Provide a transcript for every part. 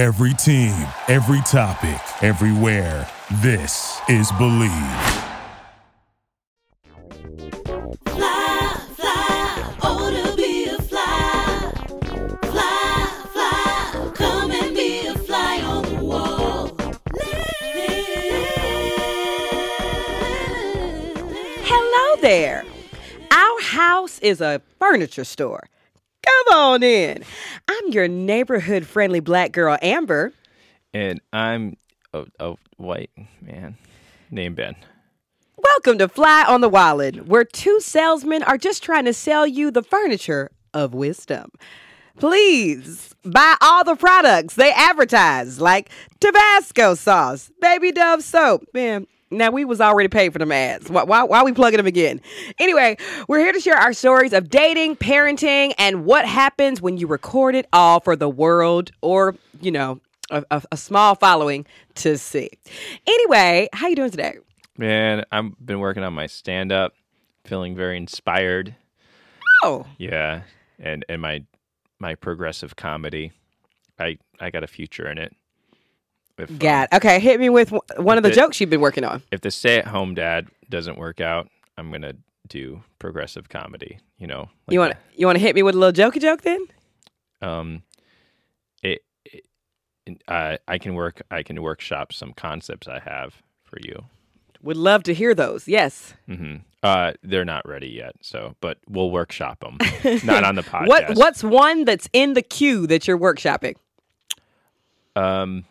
Every team, every topic, everywhere. This is Believe. Fly, fly, oh to be a fly. Fly, fly, come and be a fly on the wall. Hello there. Our house is a furniture store. Come on in. I'm your neighborhood friendly black girl, Amber. And I'm a, a white man named Ben. Welcome to Fly on the Wallin, where two salesmen are just trying to sell you the furniture of wisdom. Please buy all the products they advertise, like Tabasco sauce, baby Dove soap. Man, now we was already paid for them ads. Why, why, why are we plugging them again? Anyway, we're here to share our stories of dating, parenting, and what happens when you record it all for the world or, you know, a, a, a small following to see. Anyway, how you doing today? Man, I've been working on my stand up, feeling very inspired. Oh, Yeah. And and my my progressive comedy. I I got a future in it. If, uh, God. Okay, hit me with one of the The- jokes you've been working on. if the stay at home dad doesn't work out, I'm gonna do progressive comedy. You know, like you want you want to hit me with a little jokey joke then? um, it, it uh, I can work. I can workshop some concepts I have for you. Would love to hear those. Yes. hmm Uh, they're not ready yet, so but we'll workshop them. not on the podcast. What what's one that's in the queue that you're workshopping? Um,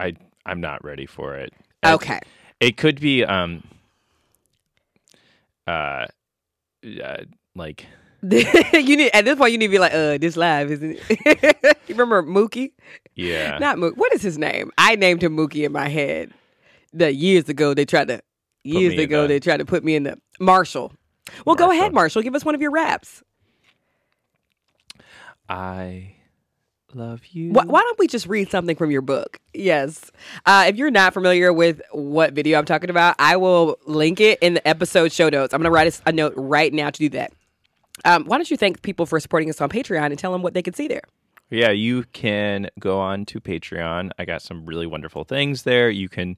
I I'm not ready for it. Okay. it could be um. Uh, uh like you need at this point you need to be like, uh, this live, isn't it? you remember Mookie? yeah. Not Mookie. What is his name? I named him Mookie in my head. The years ago they tried to years ago the- they tried to put me in the Marshall. Well, go ahead, Marshall. Marshall. Give us one of your raps. I love you. Why, why don't we just read something from your book? Yes. Uh, if you're not familiar with what video I'm talking about, I will link it in the episode show notes. I'm going to write a note right now to do that. Um, why don't you thank people for supporting us on Patreon and tell them what they can see there? Yeah, you can go on to Patreon. I got some really wonderful things there. You can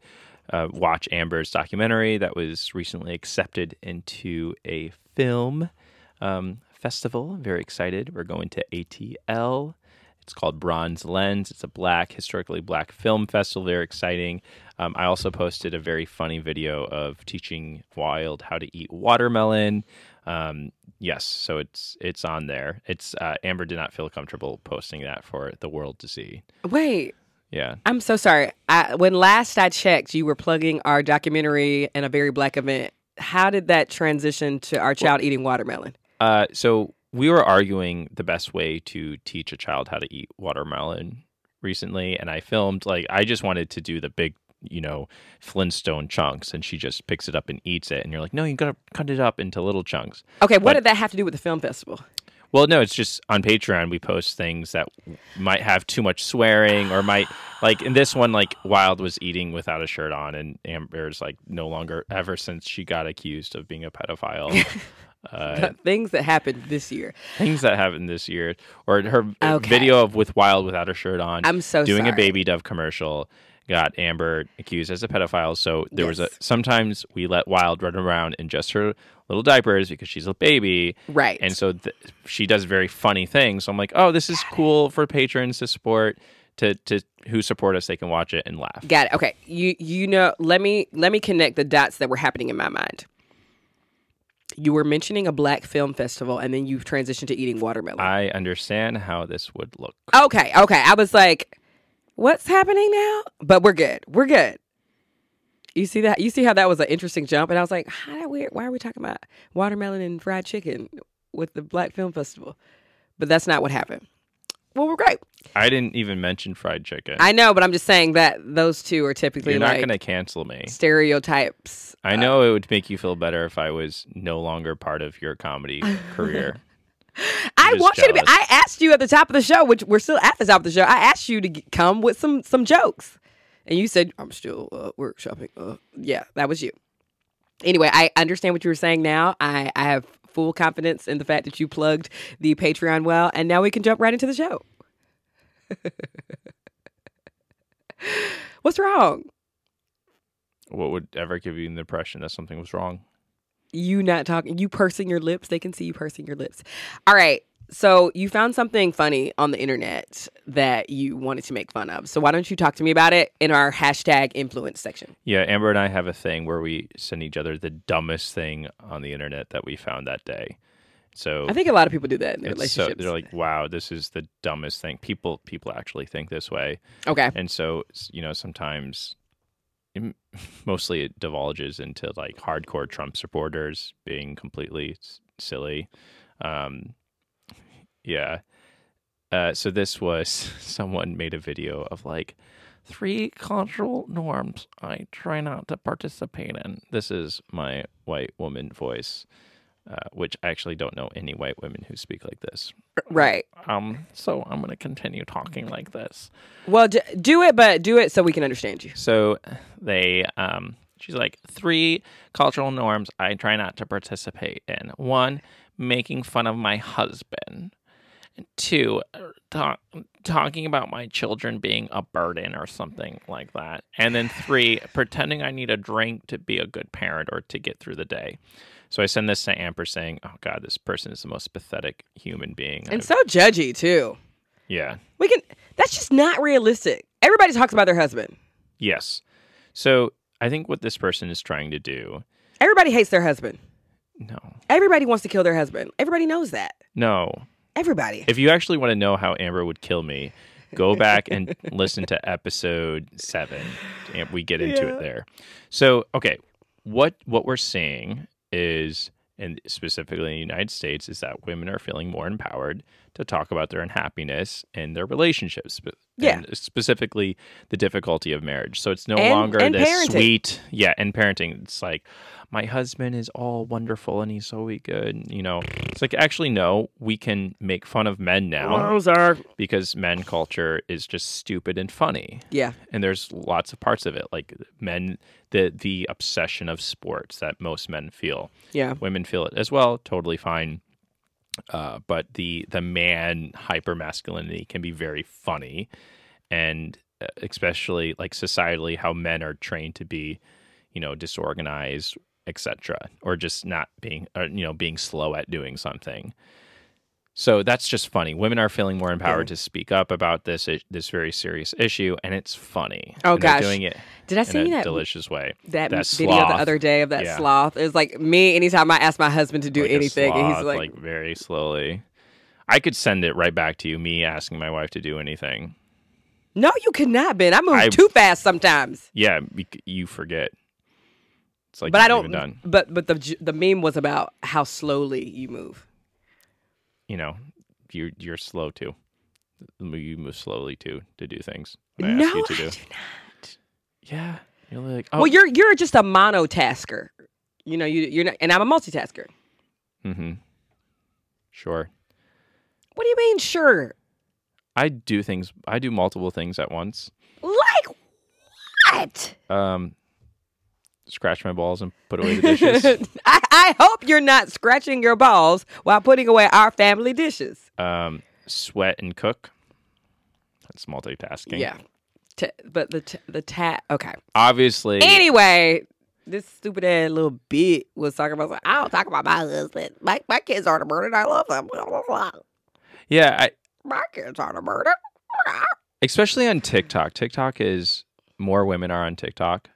uh, watch Amber's documentary that was recently accepted into a film um, festival. Very excited. We're going to ATL. It's called Bronze Lens. It's a black, historically black film festival. Very exciting. Um, I also posted a very funny video of teaching Wild how to eat watermelon. Um, yes, so it's it's on there. It's uh, Amber did not feel comfortable posting that for the world to see. Wait, Yeah, I'm so sorry. I, when last I checked, you were plugging our documentary and a very black event. How did that transition to our child eating watermelon? Uh, so we were arguing the best way to teach a child how to eat watermelon recently, and I filmed like I just wanted to do the big, you know, Flintstone chunks, and she just picks it up and eats it, and you're like, no, you gotta cut it up into little chunks. Okay, what But- did that have to do with the film festival? Well, no, it's just on Patreon we post things that might have too much swearing or might like in this one like Wild was eating without a shirt on and Amber's like no longer ever since she got accused of being a pedophile. uh, Things that happened this year. things that happened this year or her Okay. video of with Wild without her shirt on I'm so doing a baby dove commercial got Amber accused as a pedophile. So there was a sometimes we let Wild run around in just her little diapers because she's a baby. Right. And so th- she does very funny things. So I'm like, oh, this is cool for patrons to support to to who support us. They can watch it and laugh. Got it. Okay. You you know, let me let me connect the dots that were happening in my mind. You were mentioning a black film festival and then you transitioned to eating watermelon. I understand how this would look. okay, okay. I was like, what's happening now? But we're good. We're good. You see that? You see how that was an interesting jump? And I was like, how that weird? Why are we talking about watermelon and fried chicken with the Black Film Festival? But that's not what happened. Well, we're great. I didn't even mention fried chicken. I know, but I'm just saying that those two are typically You're not like going to cancel me. stereotypes. I know it would make you feel better if I was no longer part of your comedy career. I just want you to be. jealous. I asked you at the top of the show, which we're still at the top of the show. I asked you to g- come with some some jokes, and you said I'm still uh, workshopping. Uh, yeah, that was you. Anyway, I understand what you were saying. Now I I have full confidence in the fact that you plugged the Patreon well, and now we can jump right into the show. What's wrong? What would ever give you the impression that something was wrong? You not talking, you pursing your lips. They can see you pursing your lips. All right. So you found something funny on the internet that you wanted to make fun of. So why don't you talk to me about it in our hashtag influence section? Yeah, Amber and I have a thing where we send each other the dumbest thing on the internet that we found that day. So I think a lot of people do that in their it's so, relationships. they're like, "Wow, this is the dumbest thing." People people actually think this way, okay. and so you know sometimes, im- mostly it divulges into like hardcore Trump supporters being completely s- silly. Um, yeah. Uh, so this was someone made a video of like three cultural norms I try not to participate in. This is my white woman voice, uh, which I actually don't know any white women who speak like this. Right. Um, so I'm going to continue talking like this. Well, d- do it, but do it so we can understand you. So they, um, she's like, three cultural norms I try not to participate in. One, making fun of my husband. And Two, talk, talking about my children being a burden or something like that. And then three, pretending I need a drink to be a good parent or to get through the day. So I send this to Amber saying, "Oh God, this person is the most pathetic human being." And I've-" so judgy too. yeah, We can. That's just not realistic. Everybody talks about their husband. yes. So I think what this person is trying to do, Everybody hates their husband. no, Everybody wants to kill their husband. Everybody knows that. no, Everybody. if you actually want to know how Amber would kill me, go back and listen to episode seven. And we get into Yeah. it there. So, okay, what what we're seeing is, and specifically in the United States, is that women are feeling more empowered to talk about their unhappiness and their relationships. Yeah. specifically the difficulty of marriage. So it's no And- longer and this parenting. sweet, yeah, and parenting. It's like my husband is all wonderful and he's so good. You know, it's like actually no, we can make fun of men now Those are. because men culture is just stupid and funny Yeah. and there's lots of parts of it like men the the obsession of sports that most men feel Yeah. women feel it as well totally fine uh, but the the man hyper masculinity can be very funny and uh, especially like societally how men are trained to be you know disorganized etc or just not being or, you know being slow at doing something so that's just funny women are feeling more empowered to speak up about this this very serious issue and it's funny Oh, And gosh. doing it Did I see that delicious way that, that video the other day of that Yeah. sloth? It was like me anytime I ask my husband to do like anything, and he's sloth, like, very slowly. I could send it right back to you. Me asking my wife to do anything. "No, you cannot, Ben. I move I- too fast sometimes." Yeah, you forget. It's like but I don't. done. But but the the meme was about how slowly you move. You know, you're you're slow too. You move slowly too to do things. I no, ask you to I do. do not. Yeah, you're like oh. Well, you're you're just a monotasker. You know, you you're not, and I'm a multitasker. mm-hmm. Sure. What do you mean? Sure. I do things. I do multiple things at once. Like what? Um, scratch my balls and put away the dishes. I, I hope you're not scratching your balls while putting away our family dishes. um, sweat and cook. That's multitasking. Yeah. T- but the t- the tat. Okay. Obviously. Anyway, this stupid ass little bit was talking about. I don't talk about my husband. My my kids aren't a murder. I love them. Blah, blah, blah. yeah, I, My kids aren't a murder. especially on TikTok. TikTok is more women are on TikTok,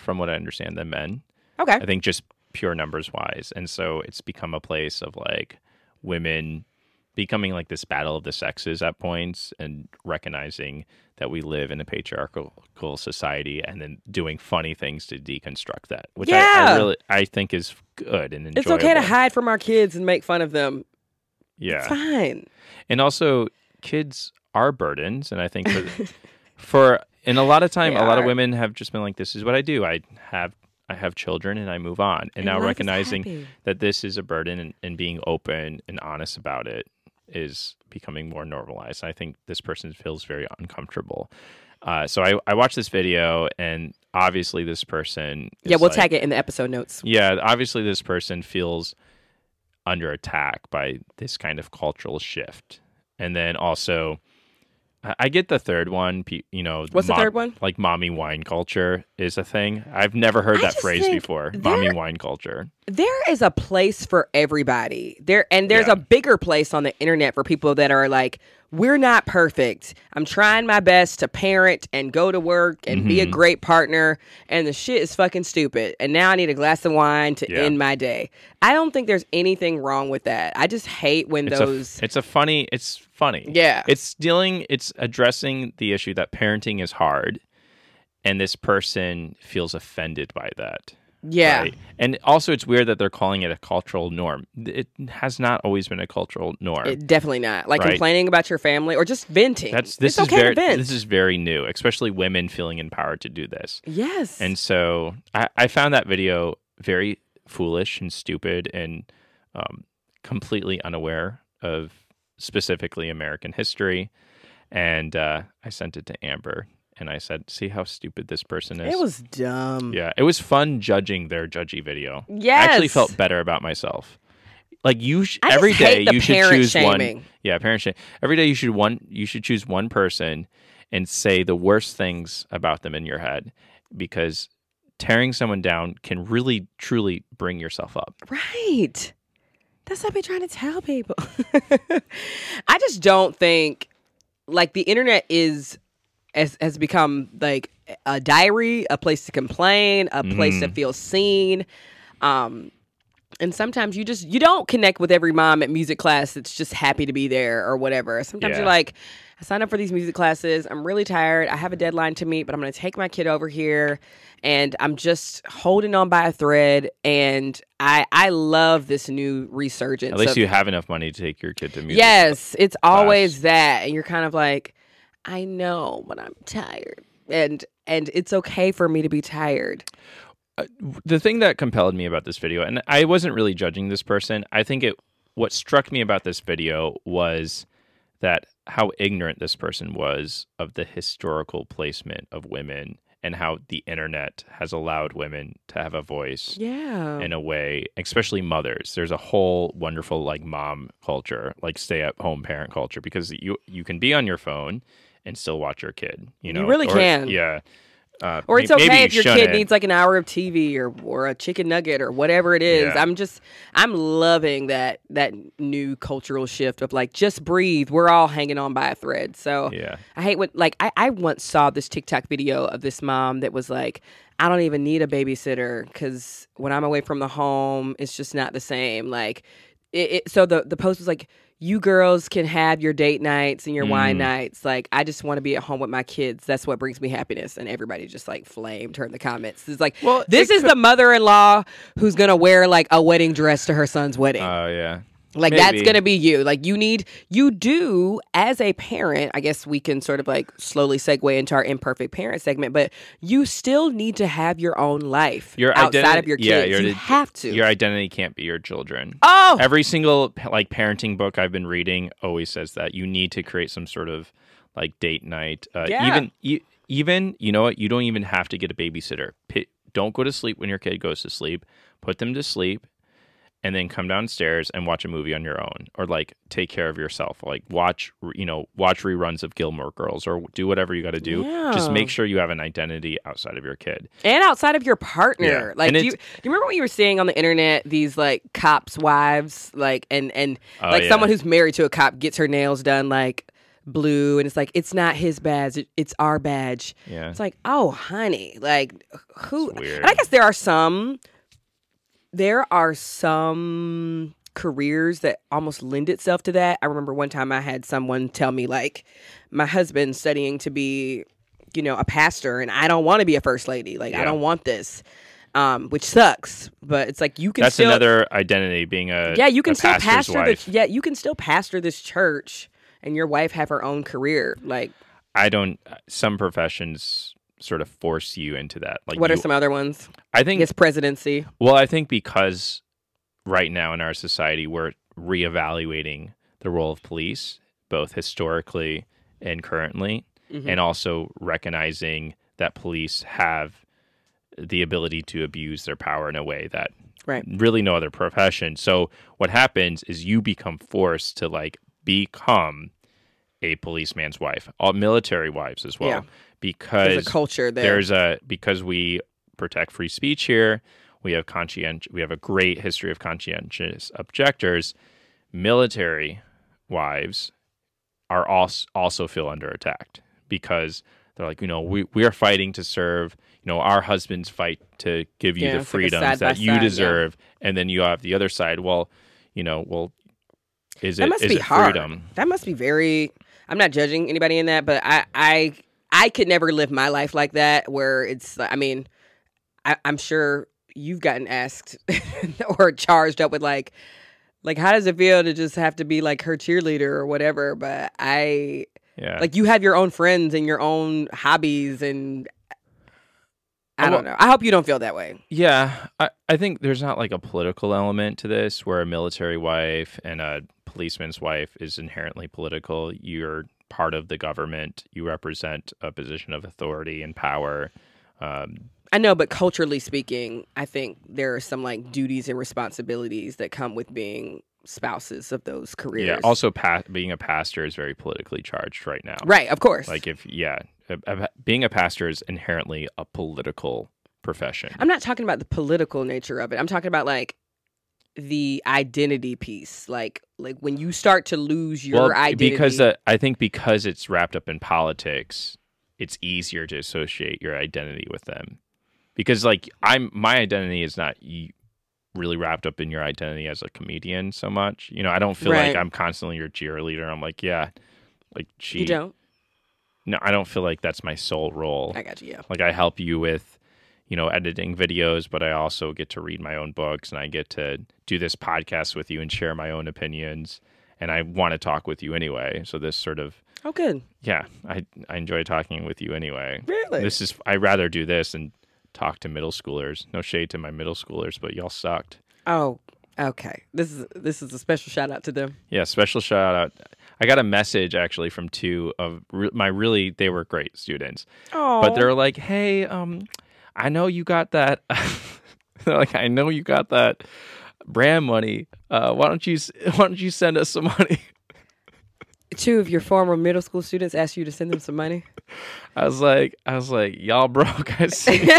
from what I understand, than men. Okay. I think just pure numbers wise, and so it's become a place of like women becoming like this battle of the sexes at points, and recognizing that we live in a patriarchal society, and then doing funny things to deconstruct that, which I, I really I think is good and enjoyable. It's okay to hide from our kids and make fun of them. Yeah, It's fine. and also kids are burdens and i think for, for and a lot of time a lot of women have just been like this is what i do. I have i have children and i move on. And, And now recognizing that this is a burden and, and being open and honest about it is becoming more normalized. I think this person feels very uncomfortable. Uh, so I, I watched this video and obviously this person Yeah, we'll like- tag it in the episode notes. yeah, obviously this person feels under attack by this kind of cultural shift. And then also I get the third one. You know, What's the third one? Like mommy wine culture is a thing. I've never heard I that phrase before. there- Mommy wine culture. there is a place for everybody there and there's Yeah. a bigger place on the internet for people that are like we're not perfect i'm trying my best to parent and go to work and be a Mm-hmm. great partner and the shit is fucking stupid and now i need a glass of wine to Yeah. end my day i don't think there's anything wrong with that i just hate when It's those a it's a funny. It's funny. Yeah. It's dealing. It's addressing the issue that parenting is hard, and this person feels offended by that. Yeah Right? And also, it's weird that they're calling it a cultural norm. It has not always been a cultural norm. it, definitely not like Right. complaining about your family or just venting That's this it's is okay very this is very new, especially women feeling empowered to do this. yes And so I, I found that video very foolish and stupid and um, completely unaware of specifically American history. And uh, I sent it to Amber and I said, "See how stupid this person is." it was dumb yeah, it was fun judging their judgy video. Yeah. I actually felt better about myself. Like you, sh- every day you should choose one. Yeah, parent shame. Every day you should one. You should choose one person and say the worst things about them in your head, because tearing someone down can really, truly bring yourself up. Right. That's what I've been trying to tell people. I just don't think like the internet is has has become like a diary, a place to complain, a place to feel seen. Um and sometimes you just you don't connect with every mom at music class that's just happy to be there or whatever. Sometimes Yeah. you're like, I signed up for these music classes. I'm really tired. I have a deadline to meet, but I'm going to take my kid over here and I'm just holding on by a thread and I I love this new resurgence. At least of- you have enough money to take your kid to music. Yes, it's always that and you're kind of like I know, but I'm tired. And and it's okay for me to be tired. Uh, the thing that compelled me about this video, and I wasn't really judging this person. I think it. What struck me about this video was that how ignorant this person was of the historical placement of women and how the internet has allowed women to have a voice Yeah. in a way, especially mothers. There's a whole wonderful like mom culture, like stay at home parent culture, because you you can be on your phone and still watch your kid. You know, you really Or- can. Yeah. Uh, Or it's maybe okay if your kid shouldn't. needs like an hour of TV or or a chicken nugget or whatever it is. Yeah. I'm just I'm loving that that new cultural shift of like just breathe. We're all hanging on by a thread. So Yeah. I hate what like I, I once saw this TikTok video of this mom that was like, I don't even need a babysitter because when I'm away from the home, it's just not the same. Like it, it so the the post was like, you girls can have your date nights and your wine Mm. nights. Like I just want to be at home with my kids. That's what brings me happiness. And everybody just like flamed her in the comments. It's like, Well, this it is the mother-in-law who's gonna wear like a wedding dress to her son's wedding. Oh yeah. Like that's gonna be you. Like you need you do as a parent. I guess we can sort of like slowly segue into our imperfect parent segment, but you still need to have your own life Your outside identi- of your kids. yeah, your you have to. Your identity can't be your children. oh, Every single like parenting book I've been reading always says that you need to create some sort of like date night. Uh, Yeah. Even e- even you know what? You don't even have to get a babysitter. P- don't go to sleep when your kid goes to sleep. Put them to sleep, and then come downstairs and watch a movie on your own, or like take care of yourself. Like watch you know watch reruns of Gilmore Girls, or do whatever you got to do. Just make sure you have an identity outside of your kid. and outside of your partner. Yeah. Like do you, do you remember what you were seeing on the internet these like cops' wives, like and and Oh, like yeah. someone who's married to a cop gets her nails done like blue, and it's like it's not his badge, it's our badge. Yeah. It's like, oh, honey, like who? And I guess there are some, there are some careers that almost lend itself to that. I remember one time I had someone tell me like, my husband's studying to be, you know, a pastor, and I don't want to be a first lady. Like, I don't want this. Um, which sucks, but it's like you can still That's still another identity being a yeah you can still pastor wife. the yeah you can still pastor this church and your wife have her own career like I don't. Some professions sort of force you into that. Like, what are some other ones I think. guess presidency Well, I think because right now in our society we're reevaluating the role of police, both historically and currently, Mhm. and also recognizing that police have the ability to abuse their power in a way that Right. really no other profession. So what happens is you become forced to like become a policeman's wife, all military wives as well, Yeah. Because There's a culture there. there's a because we protect free speech here. We have conscient. We have a great history of conscientious objectors. Military wives are also also feel under attack because they're like, you know, we we are fighting to serve. You know, our husbands fight to give you Yeah, the it's like freedoms that you side, yeah. deserve, and then you have the other side. Well, you know, well, is that it must is be it hard. freedom? That must be very. I'm not judging anybody in that, but I I I could never live my life like that. Where it's, I mean, I, I'm sure you've gotten asked or charged up with like, like how does it feel to just have to be like her cheerleader or whatever? But I Yeah, like you have your own friends and your own hobbies and. I don't know. I hope you don't feel that way. Yeah, I, I think there's not like a political element to this where a military wife and a policeman's wife is inherently political. You're part of the government, you represent a position of authority and power. Um, I know, but culturally speaking, I think there are some like duties and responsibilities that come with being spouses of those careers. yeah, also, pa- being a pastor is very politically charged right now. right, of course. Like, if, yeah, being a pastor is inherently a political profession. I'm not talking about the political nature of it. I'm talking about like the identity piece. Like, like when you start to lose your well, identity. because uh, I think because it's wrapped up in politics, it's easier to associate your identity with them. Because like I'm, my identity is not really wrapped up in your identity as a comedian so much. You know, I don't feel like I'm constantly your cheerleader. I'm like, yeah, like she. you don't. No, I don't feel like that's my sole role. I got you. Yeah. Like I help you with, you know, editing videos, but I also get to read my own books and I get to do this podcast with you and share my own opinions. And I want to talk with you anyway. So this sort of Oh, good. yeah, I I enjoy talking with you anyway. Really? This is I rather do this and talk to middle schoolers. No shade to my middle schoolers, but y'all sucked. Oh, okay. This is this is a special shout out to them. Yeah, special shout out. I got a message actually from two of re- my really they were great students. Oh, but they're like, "Hey, um, I know you got that. they're like, I know you got that brand money. Uh, why don't you why don't you send us some money?" two of your former middle school students asked you to send them some money. I was like, I was like, y'all broke. I see.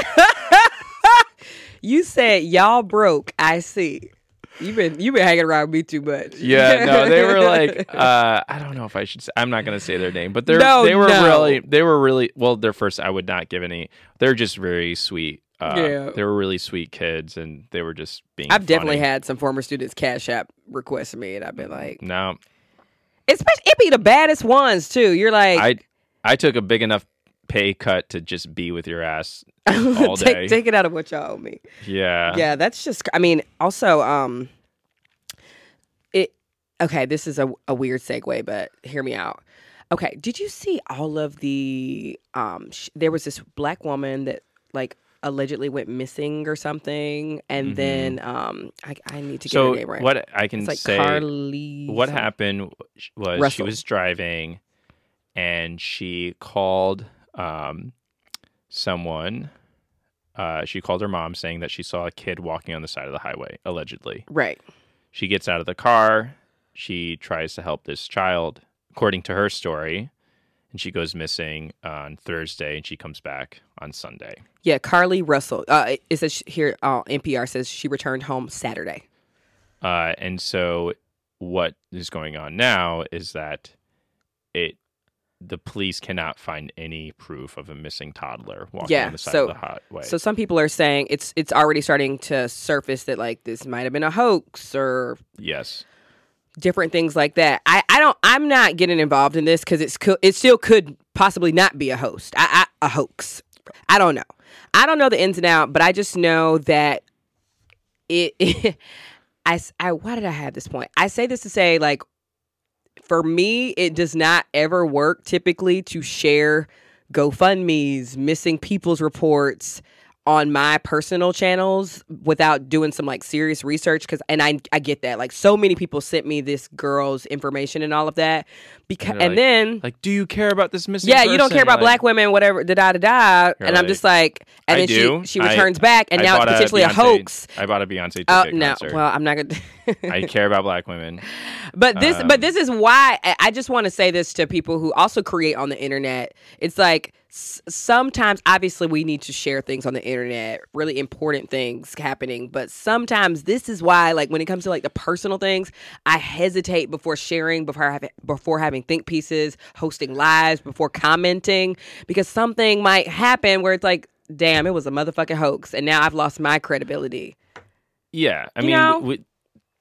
You said y'all broke. I see. You've been you've been hanging around me too much. yeah, no, they were like, uh, I don't know if I should. Say, I'm not gonna say their name, but they're No, they were no. really they were really well. Their first, I would not give any. They're just very sweet. Uh, Yeah. they were really sweet kids, and they were just being. I've definitely had some former students cash app request me, and I've been like, No, especially it be the baddest ones too. You're like, I I took a big enough pay cut to just be with your ass all day. take, take it out of what y'all owe me. yeah, yeah, that's just. I mean, also, um, it. Okay, this is a, a weird segue, but hear me out. Okay, did you see all of the? Um, sh- there was this black woman that like allegedly went missing or something, and then um, I, I need to get her Mm-hmm. Name right. what I can It's like say, Carlee. what something. happened was she was driving, and she called um, someone. Uh, she called her mom saying that she saw a kid walking on the side of the highway, allegedly. Right. She gets out of the car. She tries to help this child, according to her story, and she goes missing on Thursday, and she comes back on Sunday. Yeah, Carlee Russell. Uh, it- says here. Uh, NPR says she returned home Saturday. Uh, and so what is going on now is that it the police cannot find any proof of a missing toddler walking Yeah, on the side so- of the highway. So some people are saying it's it's already starting to surface that like this might have been a hoax or yes. different things like that. I, I don't I'm not getting involved in this because it's co- it still could possibly not be a host I, I, a hoax. I don't know. I don't know the ins and out, but I just know that it. I, s- I why did I have this point? I say this to say like for me it does not ever work typically to share GoFundmes, missing people's reports, on my personal channels without doing some like serious research because and I I get that like so many people sent me this girl's information and all of that because And and, you're then Like, do you care about this missing? yeah you don't care about like, black women whatever da da da da and I'm just like and I then do. she she I- returns back and I now it's bought a potentially a hoax. I bought a Beyonce ticket Oh no! concert. Well, I'm not gonna. I care about black women. But this, Um, but this is why I- I just want to say this to people who also create on the internet. It's like sometimes, obviously, we need to share things on the internet, really important things happening. But sometimes this is why, like when it comes to like the personal things, I hesitate before sharing, before having, before having think pieces, hosting lives, before commenting, because something might happen where it's like, damn, it was a motherfucking hoax, and now I've lost my credibility. Yeah, I You mean, know? w- w-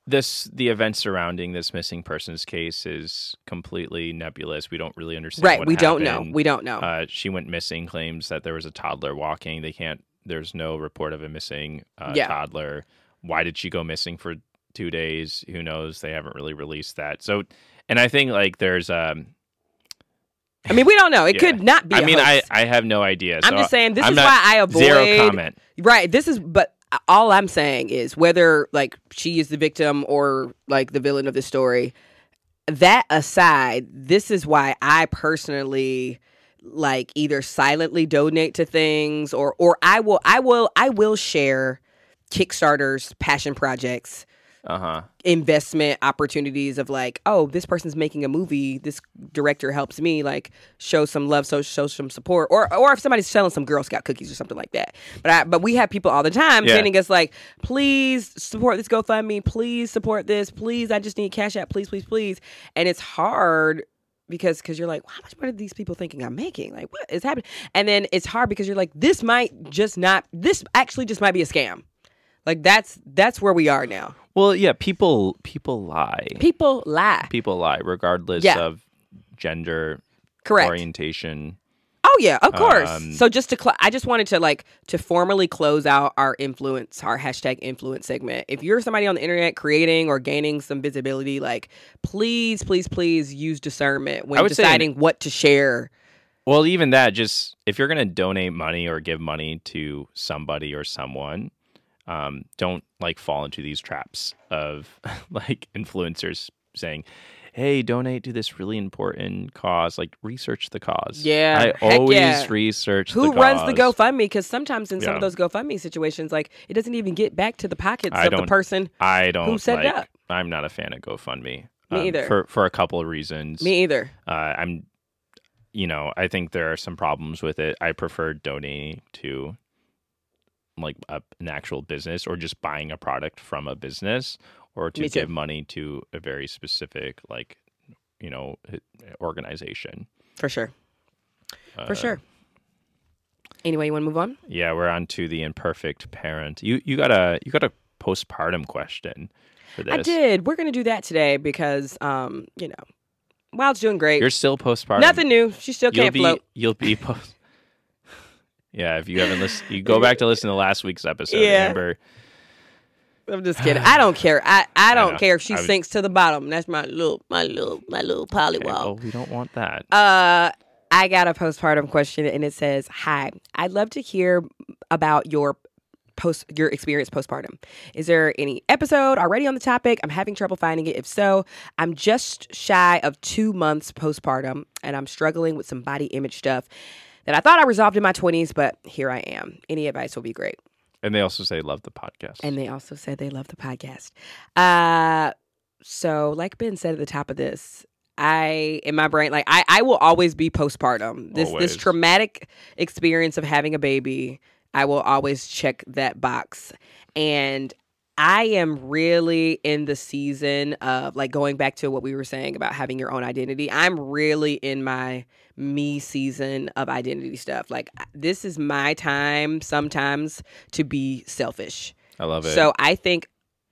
this the events surrounding this missing persons case is completely nebulous. We don't really understand. right? We don't know. We don't know. Uh, she went missing. Claims that there was a toddler walking. They can't. There's no report of a missing uh, Yeah. toddler. Why did she go missing for two days? Who knows? They haven't really released that. So, and I think like there's um. I mean, we don't know. It yeah. could not be. I mean, hoax. I I have no idea. I'm so just saying this I'm is why I avoid zero comment. Right. This is but all I'm saying is whether like she is the victim or like the villain of the story, that aside, this is why I personally like either silently donate to things or or I will I will I will share Kickstarters, passion projects, Uh huh. investment opportunities of like, oh, this person's making a movie. This director helps me like show some love, so show some support, or or if somebody's selling some Girl Scout cookies or something like that. But I, but we have people all the time Yeah. sending us like, please support this GoFundMe, please support this, please. I just need cash out, please, please, please. And it's hard because because you're like, well, how much money are these people thinking I'm making? Like, what is happening? And then it's hard because you're like, this might just not. This actually just might be a scam. Like that's that's where we are now. Well, yeah. People people lie. People lie. people lie regardless Yeah. of gender Correct. orientation Oh yeah, of course. Um, so just to, cl- I just wanted to like to formally close out our influence, our hashtag influence segment. If you're somebody on the internet creating or gaining some visibility, like please, please, please use discernment when would say- deciding what to share. well even that just if you're going to donate money or give money to somebody or someone um, don't like fall into these traps of like influencers saying hey donate to this really important cause like research the cause Yeah, i always yeah. research Who the runs the. GoFundMe? Because sometimes in some of those GoFundMe situations, like it doesn't even get back to the pockets I of the person. i don't who set it up. i'm not a fan of gofundme Me um, either. for for a couple of reasons Me either. uh, I'm, you know, I think there are some problems with it. I prefer donating to like a, an actual business or just buying a product from a business or to give money to a very specific like you know organization. For sure. For Uh, sure. Anyway, you want to move on? Yeah, we're on to the imperfect parent. You you got a you got a postpartum question for this. I did. We're gonna do that today because, um, you know, Wild's doing great. You're still postpartum. Nothing new. She still You'll can't be float. you'll be post. Yeah, if you haven't listened, you go back to listen to last week's episode. Yeah. Amber, I'm just kidding. I don't care. I, I don't know. care if she I would- sinks to the bottom. That's my little my little my little Okay, well, we don't want that. Uh I got a postpartum question and it says, Hi, I'd love to hear about your post your experience postpartum. Is there any episode already on the topic? I'm having trouble finding it. If so, I'm just shy of two months postpartum and I'm struggling with some body image stuff that I thought I resolved in my 20s, but here I am. Any advice will be great. And they also say love the podcast. And they also said they love the podcast. Uh so like Ben said at the top of this, I in my brain, like I, I will always be postpartum. This Always. this traumatic experience of having a baby, I will always check that box. And I am really in the season of like going back to what we were saying about having your own identity. I'm really in my me season of identity stuff. Like this is my time sometimes to be selfish. I love it. So I think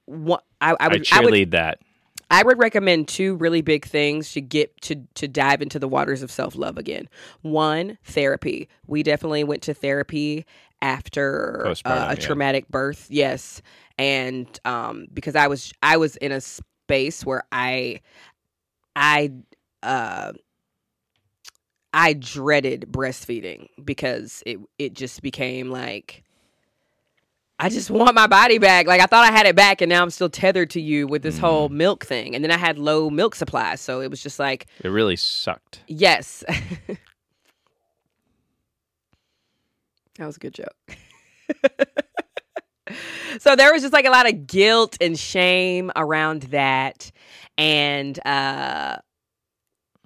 what I, I I, would I would cheerlead that. I would recommend two really big things to get to to dive into the waters of self love again. One, therapy. We definitely went to therapy after uh, a yeah. traumatic birth. Yes, and um, because I was I was in a space where I I uh I dreaded breastfeeding because it it just became like I just want my body back. Like I thought I had it back, and now I'm still tethered to you with this whole milk thing. And then I had low milk supply, so it was just like, It really sucked. yes. that was a good joke. so there was just like a lot of guilt and shame around that, and uh,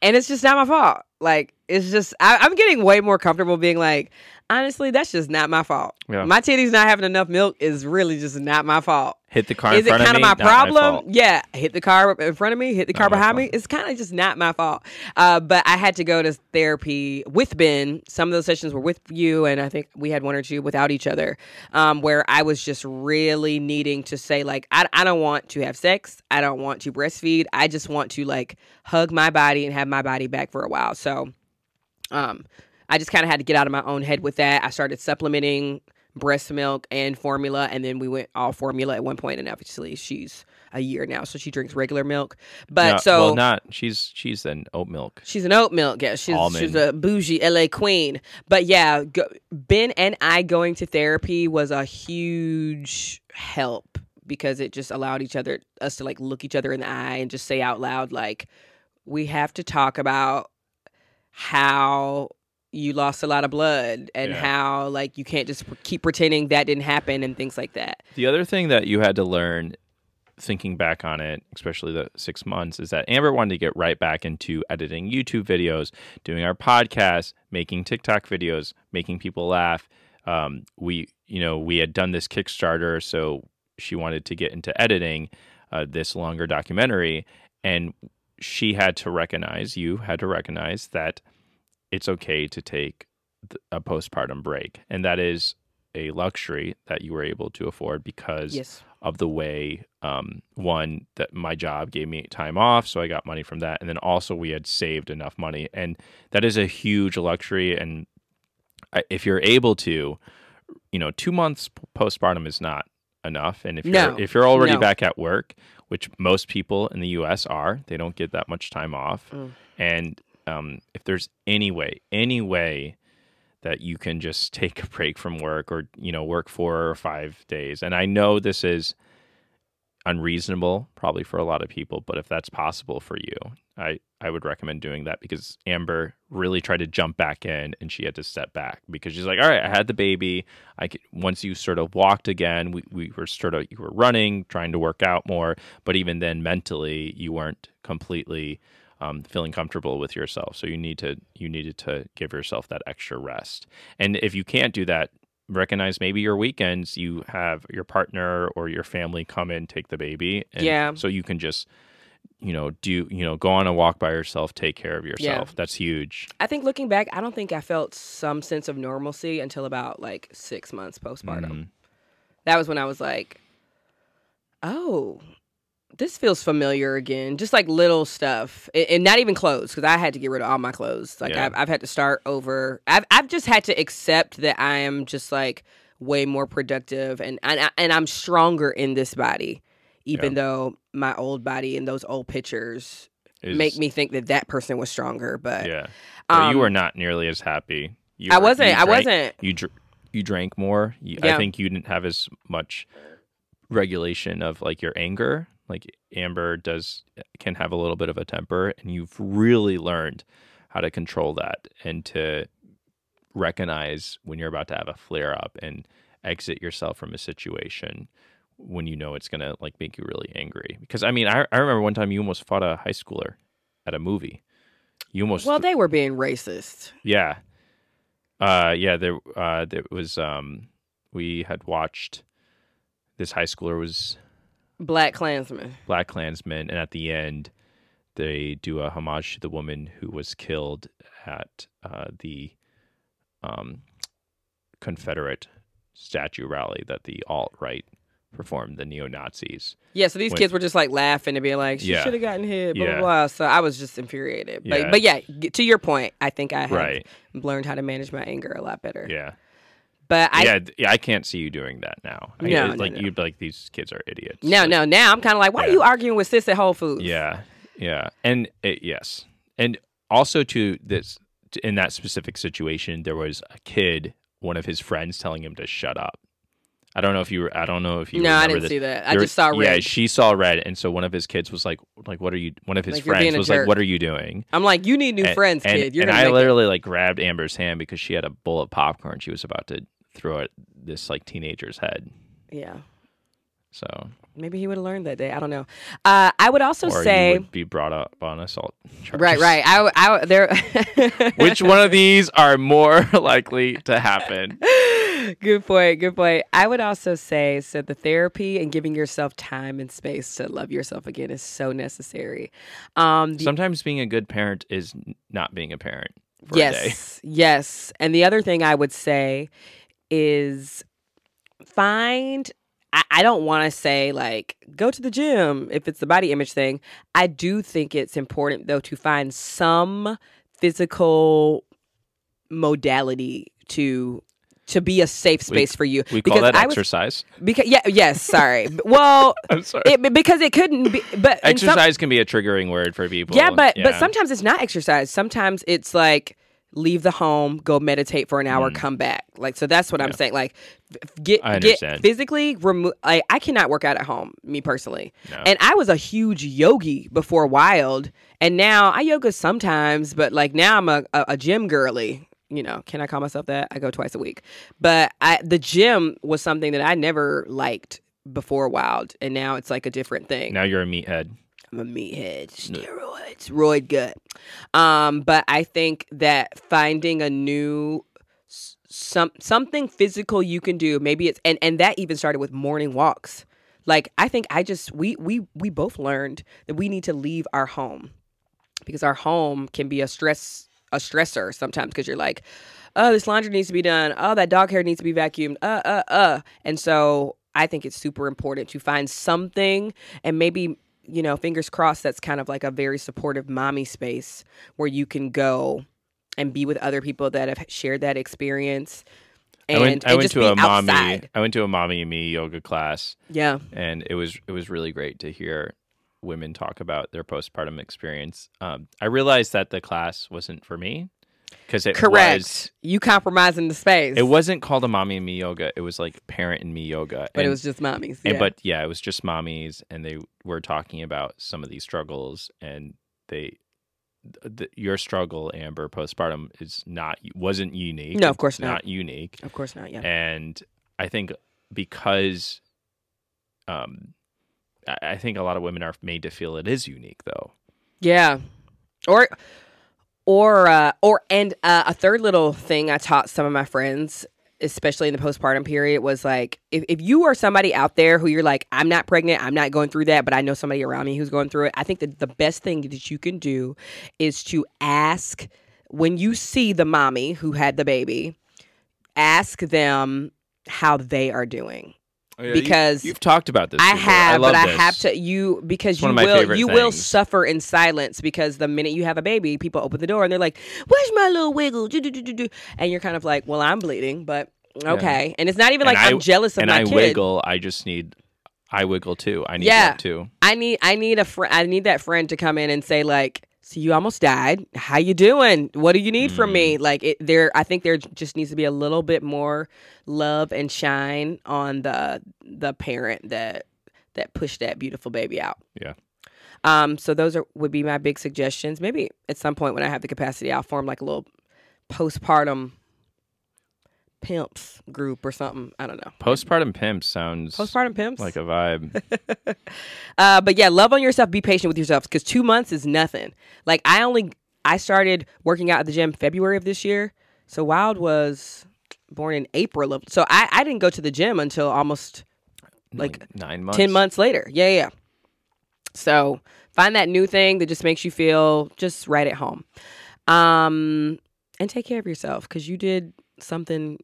and it's just not my fault. Like it's just I, I'm getting way more comfortable being like, honestly, that's just not my fault. Yeah. My titties not having enough milk is really just not my fault. Hit the car Is it kind of me. my problem? fault. yeah, hit the car in front of me, hit the car Not my behind me. It's kind of just not my fault. Uh, but I had to go to therapy with Ben. Some of those sessions were with you, and I think we had one or two without each other, um, where I was just really needing to say like, I, I don't want to have sex. I don't want to breastfeed. I just want to like hug my body and have my body back for a while. So um, I just kind of had to get out of my own head with that. I started supplementing breast milk and formula, and then we went all formula at one point. And obviously, she's a year now, so she drinks regular milk. But No, so well, not she's she's an oat milk. She's an oat milk. Yeah, she's she's a bougie LA queen. But yeah, go, Ben and I going to therapy was a huge help because it just allowed each other us to like look each other in the eye and just say out loud like we have to talk about how you lost a lot of blood and Yeah. how like you can't just keep pretending that didn't happen and things like that. The other thing that you had to learn, thinking back on it, especially the six months, is that Amber wanted to get right back into editing YouTube videos, doing our podcast, making TikTok videos, making people laugh. Um, we, you know, we had done this Kickstarter, so she wanted to get into editing uh, this longer documentary, and she had to recognize, you had to recognize that it's okay to take a postpartum break, and that is a luxury that you were able to afford because Yes. of the way um, one that my job gave me time off so i got money from that. And then also we had saved enough money. And that is a huge luxury. And if you're able to you know two months postpartum is not enough. And if you're if you're already No. back at work which most people in the us are they don't get that much time off Mm. and um, if there's any way any way that you can just take a break from work or you know work four or five days and i know this is unreasonable probably for a lot of people but if that's possible for you i i would recommend doing that because amber really tried to jump back in and she had to step back because she's like all right i had the baby i could once you sort of walked again we, we were sort of you were running trying to work out more but even then mentally you weren't completely um, feeling comfortable with yourself. So you need to you needed to give yourself that extra rest. And if you can't do that, recognize maybe your weekends you have your partner or your family come in take the baby. And Yeah. So you can just you know do you know go on a walk by yourself, take care of yourself. That's huge. I think looking back, I don't think I felt some sense of normalcy until about like six months postpartum. Mhm. That was when I was like, oh, this feels familiar again. Just like little stuff, and, and not even clothes, because I had to get rid of all my clothes. Like Yeah. I've, I've had to start over. I've I've just had to accept that I am just like way more productive, and and and I'm stronger in this body, even though my old body and those old pictures Is- make me think that that person was stronger. But yeah. But you um, were not nearly as happy. You I were- wasn't. you I drank- wasn't. You dr- you drank more. You, I think you didn't have as much regulation of like your anger. Like Amber does can have a little bit of a temper, and you've really learned how to control that and to recognize when you're about to have a flare up and exit yourself from a situation when you know it's gonna like make you really angry. Because I mean, I, I remember one time you almost fought a high schooler at a movie. You almost Well, they were being racist. yeah. Uh yeah, there uh there was um we had watched this high schooler was Black Klansmen. Black Klansman and at the end they do a homage to the woman who was killed at uh the um Confederate statue rally that the alt right performed, the neo Nazis. Yeah, so these When- kids were just like laughing and being like, "She Yeah. should have gotten hit." Blah Yeah. blah blah. So I was just infuriated. But Yeah. but yeah, to your point, I think I have Right. learned how to manage my anger a lot better. Yeah. But I yeah, yeah, I can't see you doing that now. No, no, like no. you'd be like these kids are idiots. no Like, no now I'm kind of like, why are you arguing with sis at Whole Foods? Yeah, yeah, and it, yes, and also to this in that specific situation, there was a kid, one of his friends, telling him to shut up. I don't know if you were. I don't know if you. No, I didn't this. see that. I There- just saw red. Yeah, she saw red, and so one of his kids was like, "Like, what are you?" One of his Like, friends was jerk. like, "What are you doing?" I'm like, you need new And- friends, and, kid. You're and I make it. literally like grabbed Amber's hand because she had a bowl of popcorn. She was about to throw at this like teenager's head. Yeah. So, Maybe he would have learned that day. I don't know. Uh, I would also or say, you would be brought up on assault charges. right, right. I, I, there. Which one of these are more likely to happen? good point. Good point. I would also say so the therapy and giving yourself time and space to love yourself again is so necessary. Um, the- Sometimes being a good parent is not being a parent. For A day. yes, yes. And the other thing I would say is find. I, I don't want to say like go to the gym if it's the body image thing. I do think it's important though to find some physical modality to to be a safe space for you. We call that I was exercise. because yeah yes sorry well I'm sorry. it, because it couldn't be but in some- exercise can be a triggering word for people. yeah, but but sometimes it's not exercise. Sometimes it's like leave the home, go meditate for an hour, mm. come back. Like so that's what I'm saying. Like get get physically remove. Like I cannot work out at home, me personally. No. And I was a huge yogi before Wild, and now I yoga sometimes, but like now I'm a a, a gym girly. You know, can I call myself that? I go twice a week, but I the gym was something that I never liked before Wild, and now it's like a different thing. now you're a meathead. I'm a meathead, steroids, roid gut. Um, but I think that finding a new some something physical you can do, maybe it's and and that even started with morning walks. Like I think I just we we we both learned that we need to leave our home because our home can be a stress a stressor sometimes because you're like, oh, this laundry needs to be done. Oh, that dog hair needs to be vacuumed. Uh, uh, uh. And so I think it's super important to find something and maybe, you know, fingers crossed, that's kind of like a very supportive mommy space where you can go and be with other people that have shared that experience. And, I went. I went just to a mommy. outside. I went to a mommy and me yoga class, Yeah. and it was it was really great to hear women talk about their postpartum experience. Um, I realized that the class wasn't for me because it Correct. was you compromising the space. it wasn't called a mommy and me yoga. It was like parent and me yoga. but and, it was just mommies. and but yeah, it was just mommies, and they were talking about some of these struggles, and they. th- th- your struggle, Amber, postpartum is not wasn't unique. No, of course not. not unique. of course not. Yeah. and I think because um I think a lot of women are made to feel it is unique though. Yeah. Or or uh or and uh, a third little thing I taught some of my friends especially in the postpartum period was like if, if you are somebody out there who you're like I'm not pregnant, I'm not going through that, but I know somebody around me who's going through it. I think that the best thing that you can do is to ask when you see the mommy who had the baby, ask them how they are doing. Oh, because you, have talked about this. I before. have, love but I have to you because one you will you will suffer in silence because the minute you have a baby, people open the door and they're like, "Where's my little wiggle?" And you're kind of like, "Well, I'm bleeding, but okay." And it's not even And like I- I'm jealous of and my I kid. wiggle. I just need I wiggle too. I need Yeah. that too. I need I need a friend. I need that friend to come in and say like, "So you almost died. How you doing? What do you need from Mm. me?" Like it, there, I think there just needs to be a little bit more love and shine on the the parent that that pushed that beautiful baby out. Yeah. Um. So those are would be my big suggestions. Maybe at some point when I have the capacity, I'll form like a little postpartum pimps group or something. I don't know. Postpartum pimps sounds Postpartum pimps. like a vibe. Uh, but yeah, love on yourself. Be patient with yourself because two months is nothing. Like I only I started working out at the gym February of this year. So Wild was born in April of. So I I didn't go to the gym until almost like nine months. ten months later. Yeah, yeah. So find that new thing that just makes you feel just right at home, um, and take care of yourself because you did something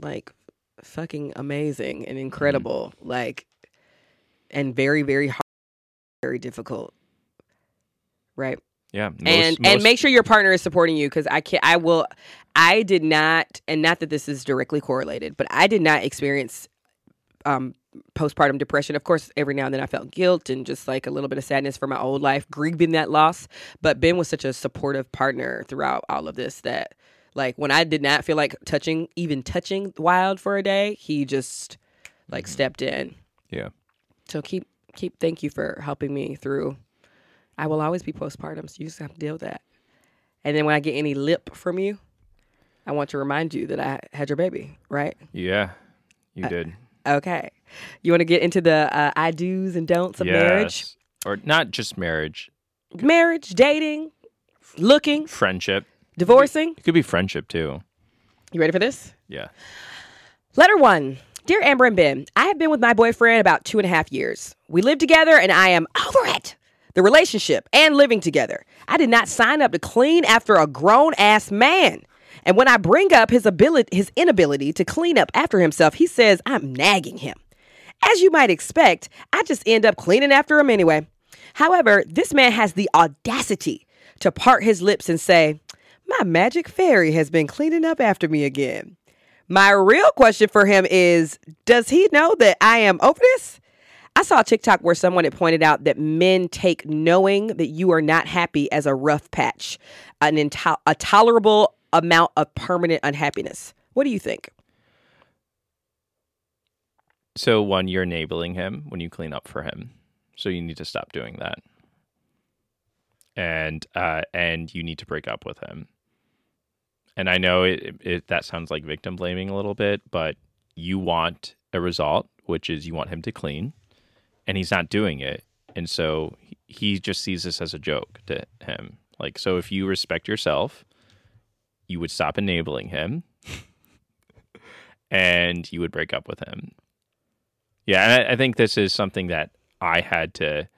like fucking amazing and incredible, like, and very very hard, very difficult, right? Yeah. most- and and make sure your partner is supporting you because I can't. I will. I did not, and not that this is directly correlated, but I did not experience um, postpartum depression. Of course, every now and then I felt guilt and just like a little bit of sadness for my old life, grieving that loss. But Ben was such a supportive partner throughout all of this that, like, when I did not feel like touching, even touching Wild for a day, he just like stepped in. Yeah. So keep keep thank you for helping me through. I will always be postpartum, so you just have to deal with that. And then when I get any lip from you, I want to remind you that I had your baby, right? Yeah. You Uh, did. Okay. You want to get into the uh, I do's and don'ts of marriage? Or not just marriage, Marriage, dating, looking, friendship. Divorcing. It could be friendship too. You ready for this? Yeah. Letter one. Dear Amber and Ben, I have been with my boyfriend about two and a half years. We live together and I am over it. The relationship and living together. I did not sign up to clean after a grown ass man. And when I bring up his ability his inability to clean up after himself, he says I'm nagging him. As you might expect, I just end up cleaning after him anyway. However, this man has the audacity to part his lips and say, My magic fairy has been cleaning up after me again. My real question for him is Does he know that I am this? I saw a TikTok where someone had pointed out that men take knowing that you are not happy as a rough patch, an into- a tolerable amount of permanent unhappiness. What do you think? So one, you're enabling him when you clean up for him. So you need to stop doing that. And uh, and you need to break up with him. And I know it, it that sounds like victim blaming a little bit, but you want a result, which is you want him to clean, and he's not doing it, and so he- just sees this as a joke to him. Like so, if you respect yourself, you would stop enabling him, and you would break up with him. Yeah, and I, I think this is something that I had to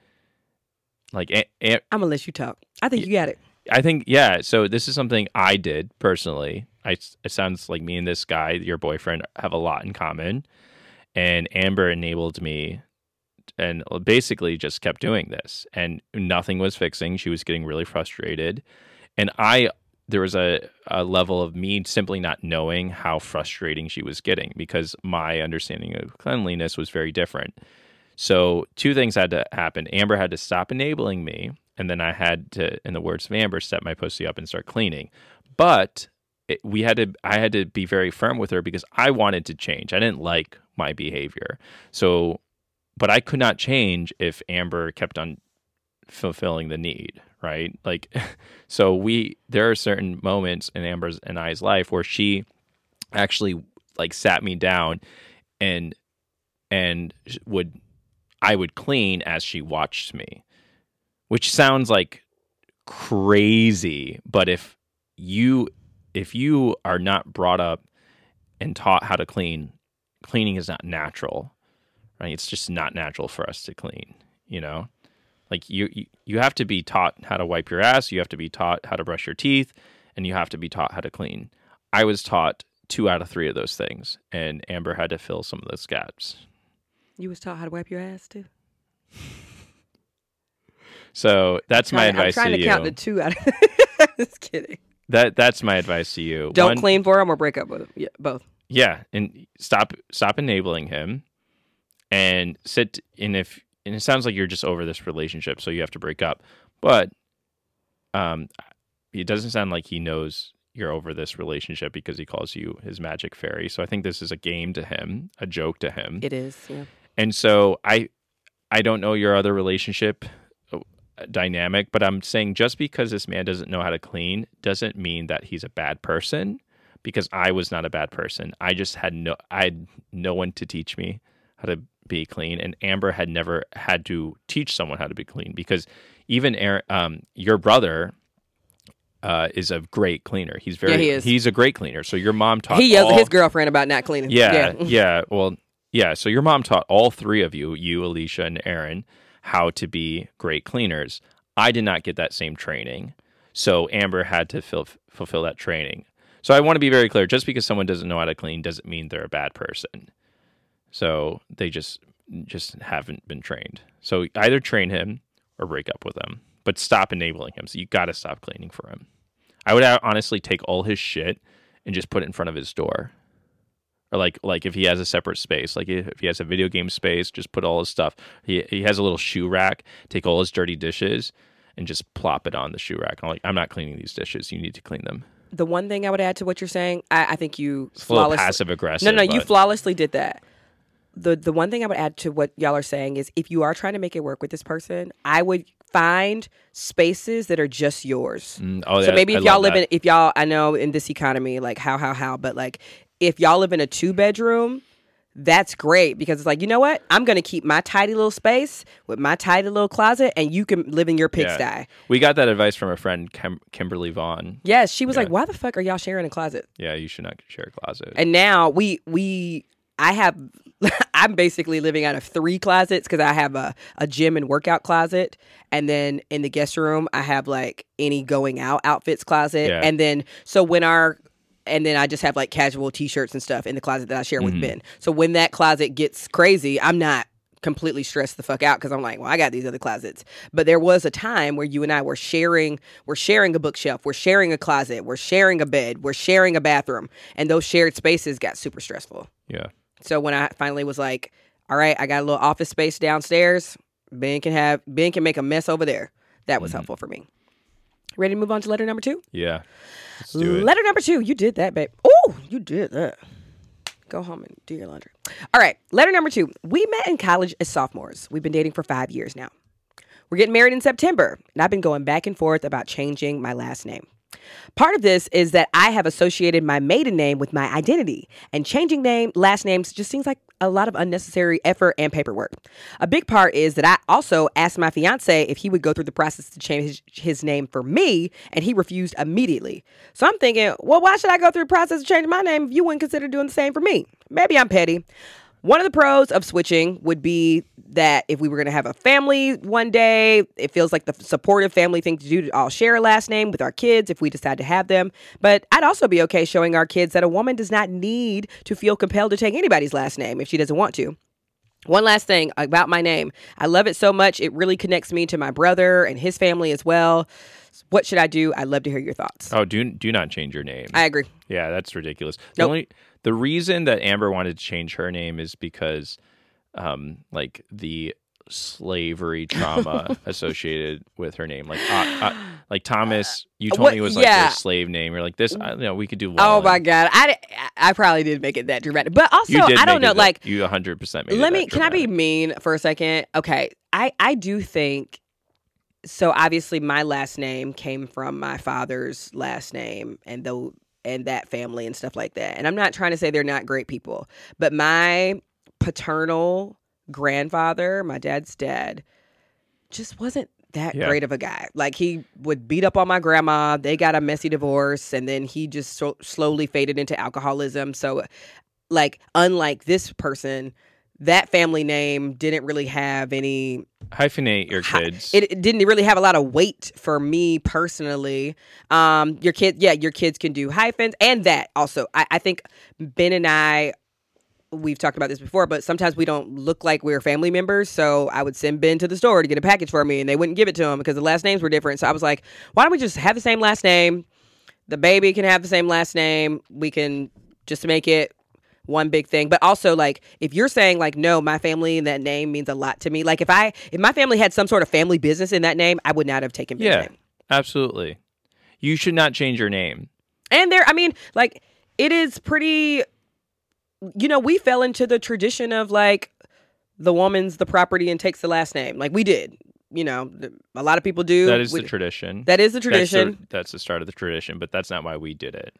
like. A, a, I'm gonna let you talk. I think you got it. I think yeah. So this is something I did personally. I it sounds like me and this guy, your boyfriend, have a lot in common, and Amber enabled me, and basically just kept doing this, and nothing was fixing. She was getting really frustrated, and I there was a, a level of me simply not knowing how frustrating she was getting because my understanding of cleanliness was very different. So two things had to happen. Amber had to stop enabling me, and then I had to, in the words of Amber, set my pussy up and start cleaning. But it, we had to, I had to be very firm with her because I wanted to change. I didn't like my behavior. So, but I could not change if Amber kept on fulfilling the need, right? Like, so we, there are certain moments in Amber's and I's life where she actually like sat me down and, and would, I would clean as she watched me, which sounds like crazy. But if you, if you are not brought up and taught how to clean, cleaning is not natural, right? It's just not natural for us to clean, you know? Like you, you, have to be taught how to wipe your ass, you have to be taught how to brush your teeth, and you have to be taught how to clean. I was taught two out of three of those things, and Amber had to fill some of those gaps. You was taught how to wipe your ass too. So that's my advice I'm trying to, to, you. count the two out of. Just kidding. That that's my advice to you. Don't One- clean for him or break up with him. Yeah, both. Yeah, and stop stop enabling him, and sit. And if and it sounds like you're just over this relationship, so you have to break up. But um, it doesn't sound like he knows you're over this relationship because he calls you his magic fairy. So I think this is a game to him, a joke to him. It is. Yeah. And so I I don't know your other relationship dynamic, but I'm saying just because this man doesn't know how to clean doesn't mean that he's a bad person because I was not a bad person. I just had no I had no one to teach me how to be clean and Amber had never had to teach someone how to be clean because even Aaron, um your brother uh, is a great cleaner. He's very Yeah, he is. he's a great cleaner. So your mom taught He yells all- at his girlfriend about not cleaning. yeah, yeah. Well, yeah. So your mom taught all three of you, you, Alicia, and Aaron, how to be great cleaners. I did not get that same training. So Amber had to fill, fulfill that training. So I want to be very clear just because someone doesn't know how to clean doesn't mean they're a bad person. So they just just haven't been trained. So either train him or break up with him, but stop enabling him. So you got to stop cleaning for him. I would honestly take all his shit and just put it in front of his door or like like if he has a separate space like if he has a video game space just put all his stuff he he has a little shoe rack take all his dirty dishes and just plop it on the shoe rack i'm like i'm not cleaning these dishes you need to clean them The one thing I would add to what you're saying, I, I think you it's flawlessly. passive aggressive No, no, you flawlessly did that. the the one thing I would add to what y'all are saying is if you are trying to make it work with this person, I would find spaces that are just yours. Mm, oh, So yeah, maybe I if y'all live that. in if y'all I know in this economy like how how how but like if y'all live in a two bedroom that's great because it's like you know what I'm gonna keep my tidy little space with my tidy little closet and you can live in your Yeah. pigsty. We got that advice from a friend, Kim- Kimberly Vaughn. Yes, she was Yeah. like, "Why the fuck are y'all sharing a closet?" Yeah, you should not share a closet. And now we we I have I'm basically living out of three closets because I have a, a gym and workout closet, and then in the guest room I have like any going out outfits closet, Yeah. and then so when our and then I just have like casual t-shirts and stuff in the closet that I share Mm-hmm. with Ben. So when that closet gets crazy, I'm not completely stressed the fuck out because I'm like, well, I got these other closets. But there was a time where you and I were sharing, we're sharing a bookshelf, we're sharing a closet, we're sharing a bed, we're sharing a bathroom, and those shared spaces got super stressful. yeah. So when I finally was like, all right, I got a little office space downstairs, Ben can have Ben can make a mess over there. That was helpful for me. Ready to move on to letter number two? Yeah. Letter number two. You did that, babe. Oh, you did that. Go home and do your laundry. All right. Letter number two. We met in college as sophomores. We've been dating for five years now. We're getting married in September, and I've been going back and forth about changing my last name. Part of this is that I have associated my maiden name with my identity, and changing name last names just seems like a lot of unnecessary effort and paperwork. A big part is that I also asked my fiance if he would go through the process to change his, name for me, and he refused immediately. So I'm thinking, well, why should I go through the process of changing my name if you wouldn't consider doing the same for me? Maybe I'm petty. One of the pros of switching would be that if we were going to have a family one day, it feels like the supportive family thing to do to all share a last name with our kids if we decide to have them. But I'd also be okay showing our kids that a woman does not need to feel compelled to take anybody's last name if she doesn't want to. One last thing about my name. I love it so much. It really connects me to my brother and his family as well. What should I do? I'd love to hear your thoughts. Oh, do do not change your name. I agree. yeah, that's ridiculous. The only the reason that Amber wanted to change her name is because, um, like the slavery trauma associated with her name, like uh, uh, like Thomas. You told what- me was like yeah. a slave name. You're like this. I, you know, we could do. Oh Wallin. my god, I, I probably did make it that dramatic, but also I don't know. that- Like, you 100 percent let me. Can I be mean for a second? Okay, I I do think. So obviously, my last name came from my father's last name, and though and that family and stuff like that. And I'm not trying to say they're not great people, but my paternal grandfather, my dad's dad, just wasn't that Yeah. great of a guy. Like he would beat up on my grandma. They got a messy divorce, and then he just so, slowly faded into alcoholism. So, like, unlike this person, that family name didn't really have any. hyphenate your kids? It, it didn't really have a lot of weight for me personally. Um, your kids, yeah, your kids can do hyphens, and that also. I, I think Ben and I we've talked about this before, but sometimes we don't look like we're family members. So I would send Ben to the store to get a package for me, and they wouldn't give it to him because the last names were different. So I was like, why don't we just have the same last name? The baby can have the same last name. We can just make it one big thing. But also, like, if you're saying like, no, my family and that name means a lot to me. Like, if I if my family had some sort of family business in that name, I would not have taken yeah, name. absolutely. You should not change your name. And there, I mean, like, it is pretty. You know, we fell into the tradition of like the woman's the property and takes the last name. Like we did. You know, a lot of people do. That is We- the tradition. that is the That's the- tradition. That's the, start of the tradition, but that's not why we did it.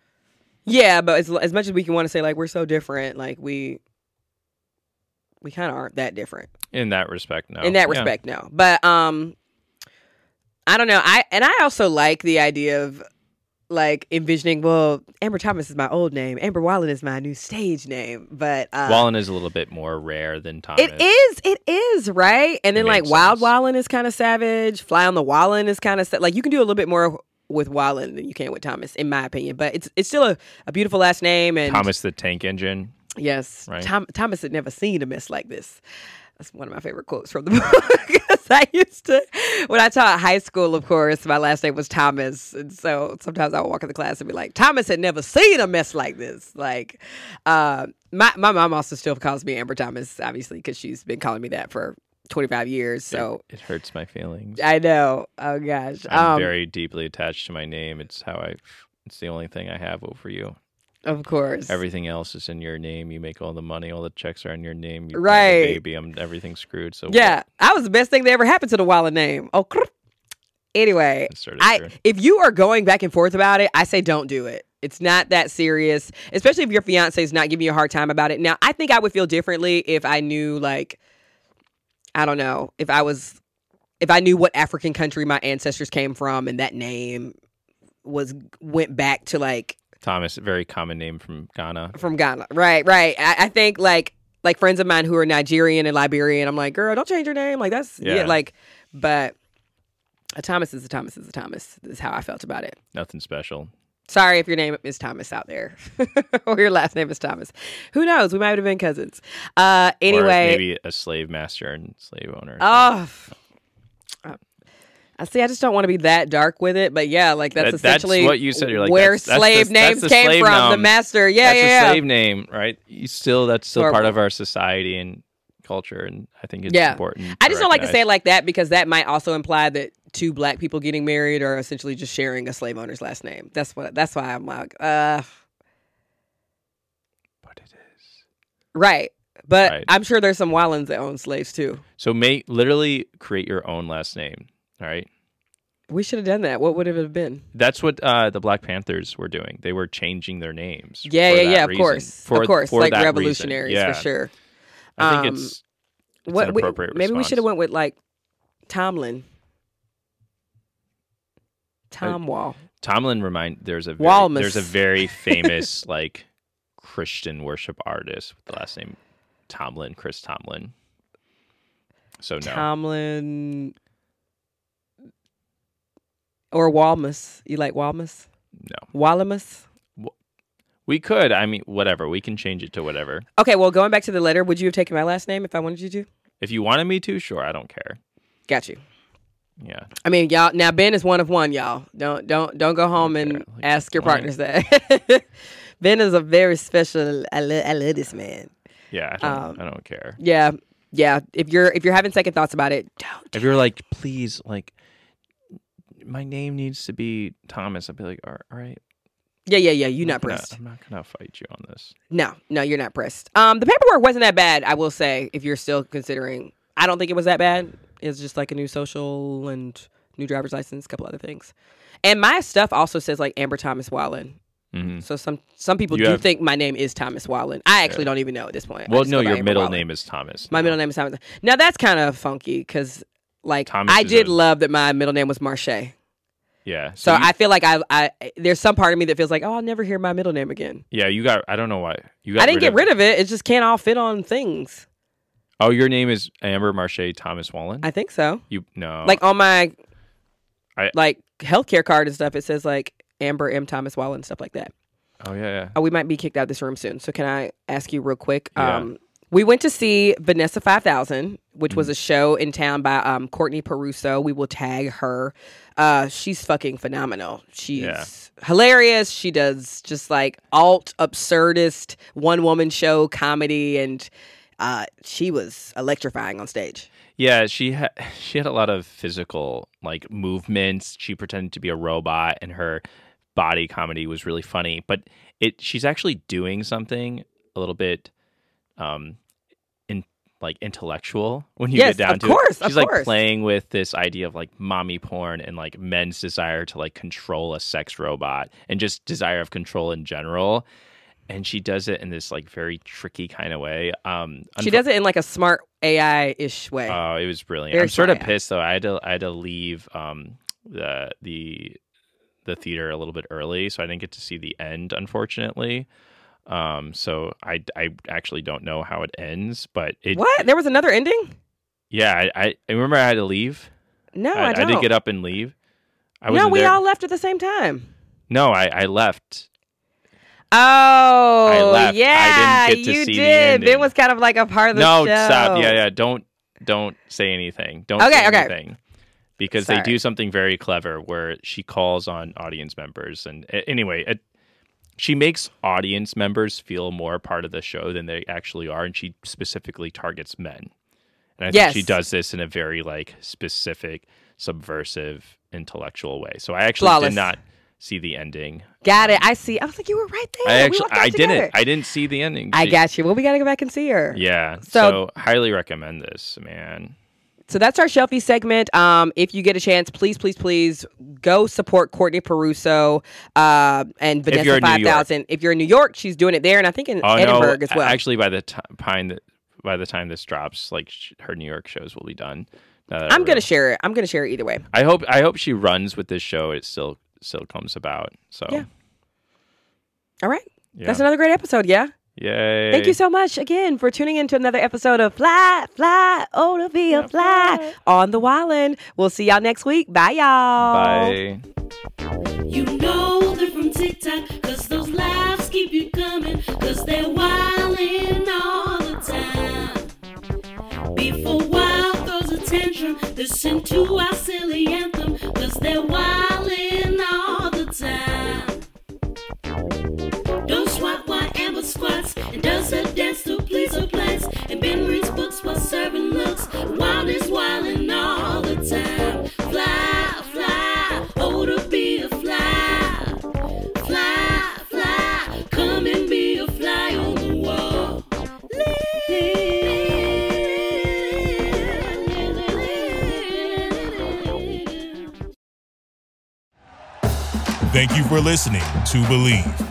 Yeah, but as, as much as we can want to say like we're so different, like we we kind of aren't that different In that respect, no. in that Oh, Yeah. respect. No, but um, I don't know. I and I also like the idea of like envisioning. Well, Amber Thomas is my old name. Amber Wallin is my new stage name. But uh, Wallin is a little bit more rare than Thomas. It is. It is right. And then like Wild sense. Wallin is kind of savage. Fly on the Wallin is kind of sa- like you can do a little bit more with Wallin than you can with Thomas, in my opinion. But it's it's still a, a beautiful last name. And Thomas the Tank Engine. yes, Right. Tom, Thomas had never seen a mess like this. That's one of my favorite quotes from the book. I used to, when I taught high school, of course, my last name was Thomas. And so sometimes I would walk in the class and be like, Thomas had never seen a mess like this. Like, uh, my, my mom also still calls me Amber Thomas, obviously, because she's been calling me that for 25 years. So it hurts my feelings. I know. Oh, gosh. I'm Um, very deeply attached to my name. It's how I. It's the only thing I have over you. Of course. Everything else is in your name. You make all the money. All the checks are in your name. You Right. baby. I'm everything's screwed. So Yeah, I was the best thing that ever happened to the Wallin name. Oh, anyway, I if you are going back and forth about it, I say don't do it. It's not that serious, especially if your fiance is not giving you a hard time about it. Now, I think I would feel differently if I knew, like, I don't know, if I was, if I knew what African country my ancestors came from, and that name was went back to like Thomas, a very common name from Ghana. from Ghana. Right, right. I, I think like like friends of mine who are Nigerian and Liberian. I'm like, girl, don't change your name. Like that's yeah. Yeah. like, but a Thomas is a Thomas is a Thomas. Is how I felt about it. Nothing special. Sorry if your name is Thomas out there, or your last name is Thomas. Who knows? We might have been cousins. Uh, Or anyway, maybe a slave master and slave owner. oh. uh, I see. I just don't want to be that dark with it, but yeah, like that's That- that's essentially what you said. You're like, where that's- that's slave the- that's names came slave from. The master, yeah, that's yeah, a yeah. slave name, right? You still that's still part of our society and culture, and I think it's Yeah. important. I just don't like to say it like that because that might also imply that two black people getting married are essentially just sharing a slave owner's last name. That's what. That's why I'm like, uh, But it is. right. But Right. I'm sure there's some Wallins that own slaves too. So make literally create your own last name. All right. We should have done that. What would it have been? That's what uh, the Black Panthers were doing. They were changing their names. Yeah, yeah, yeah. Of course, For- of course, for like revolutionaries Yeah. for sure. I think Um, it's, it's what an we- maybe we should have went with like Tomlin. Tom Wall. Tomlin remind there's a very, Walmus. there's a very famous like Christian worship artist with the last name Tomlin, Chris Tomlin. So no, Tomlin. Or Walmus. You like Walmus? no, Wallamus? we could. I mean, whatever. We can change it to whatever. Okay, well, going back to the letter, would you have taken my last name if I wanted you to? If you wanted me to, sure. I don't care. Got you. Yeah, I mean, y'all. Now Ben is one of one, y'all. Don't don't don't go home and Okay, like, ask your partners that. ben is a very special. I, lo- I love this man. yeah. I don't, Um, I don't care. Yeah, yeah. If you're if you're having second thoughts about it, don't. If you're like, please, like, my name needs to be Thomas, I'd be like, all right. Yeah, yeah, yeah. You're I'm not pressed. I'm not gonna fight you on this. No, no, you're not pressed. Um, the paperwork wasn't that bad. I will say, if you're still considering, I don't think it was that bad. It's just like a new social and new driver's license, a couple other things. And my stuff also says like Amber Thomas Wallin. hmm So some some people You do have- think my name is Thomas Wallin. I actually don't even know at this point. Well, no, your middle Wallin. name is Thomas. My now. middle name is Thomas. Now that's kind of funky because like Thomas I did a- love that my middle name was Marche. Yeah. So you- I feel like I I there's some part of me that feels like oh I'll never hear my middle name again. Yeah, you got. I don't know why you got. I didn't get rid of it. It just can't all fit on things. Oh, your name is Amber Marche Thomas Wallin. I think so. you no. like on my I- like healthcare card and stuff, it says like Amber M. Thomas Wallin and stuff like that. Oh yeah, yeah. Oh, we might be kicked out of this room soon. So can I ask you real quick? Yeah. Um, we went to see Vanessa Five Thousand, which was a show in town by um, Courtney Pauroso. We will tag her. Uh, she's fucking phenomenal. She's Yeah. hilarious. She does just like alt absurdist one woman show comedy, and uh, she was electrifying on stage. Yeah, she had she had a lot of physical like movements. She pretended to be a robot, and her body comedy was really funny. But it she's actually doing something a little bit, um, in like intellectual when you Yes, get down of to course, it. of course. She's like course. playing with this idea of like mommy porn and like men's desire to like control a sex robot and just desire of control in general. And she does it in this like very tricky kind of way. Um, She does it in like a smart AI ish way. Oh, it was brilliant. Very I'm sort of pissed though. I had to I had to leave um the the the theater a little bit early, so I didn't get to see the end, unfortunately. Um, so I I actually don't know how it ends, but it what? There was another ending? yeah I, I I remember I had to leave. No, I, I, I did get up and leave. I no, we there. all left at the same time. no, I I left. Oh, yeah, didn't get to you did. It ending. was kind of like a part of the No, show. No, stop. Yeah, yeah. Don't don't say anything. Don't Okay, say okay. anything. Because they do something very clever where she calls on audience members and a- anyway, it, she makes audience members feel more part of the show than they actually are and she specifically targets men. And I Yes. think she does this in a very like specific subversive intellectual way. So I actually Flawless. did not see the ending. Got it. I see. I was like, you were right there. I actually I together. didn't. I didn't see the ending. I got you. Well, we got to go back and see her. Yeah. So- So, highly recommend this, man. So that's our Shelfie segment. Um, if you get a chance, please, please, please go support Courtney Pauroso uh, and Vanessa you're in New Five. Thousand. If you're in New York, she's doing it there, and I think in Oh Edinburgh no! as well. Actually, by the time by the time this drops, like sh- her New York shows will be done. I'm gonna real- share it. I'm gonna share it either way. I hope. I hope she runs with this show. It still still comes about. So Yeah. All right. yeah. That's another great episode. Yeah. Yay! Thank you so much again for tuning in to another episode of Fly, Fly, Oh to Be a Fly on the Wildin'. We'll see y'all next week. Bye, y'all. Bye. You know they're from TikTok, cause those laughs keep you coming, cause they're wildin' all the time. Before Wild throws a tantrum, listen to our silly anthem, cause they're wildin' squats and does her dance to please her plans. And Ben reads books while serving looks. Wild is wildin' all the time. Fly, fly, oh to be a fly. Fly, fly, come and be a fly on the wall. Thank you for listening to Bleav.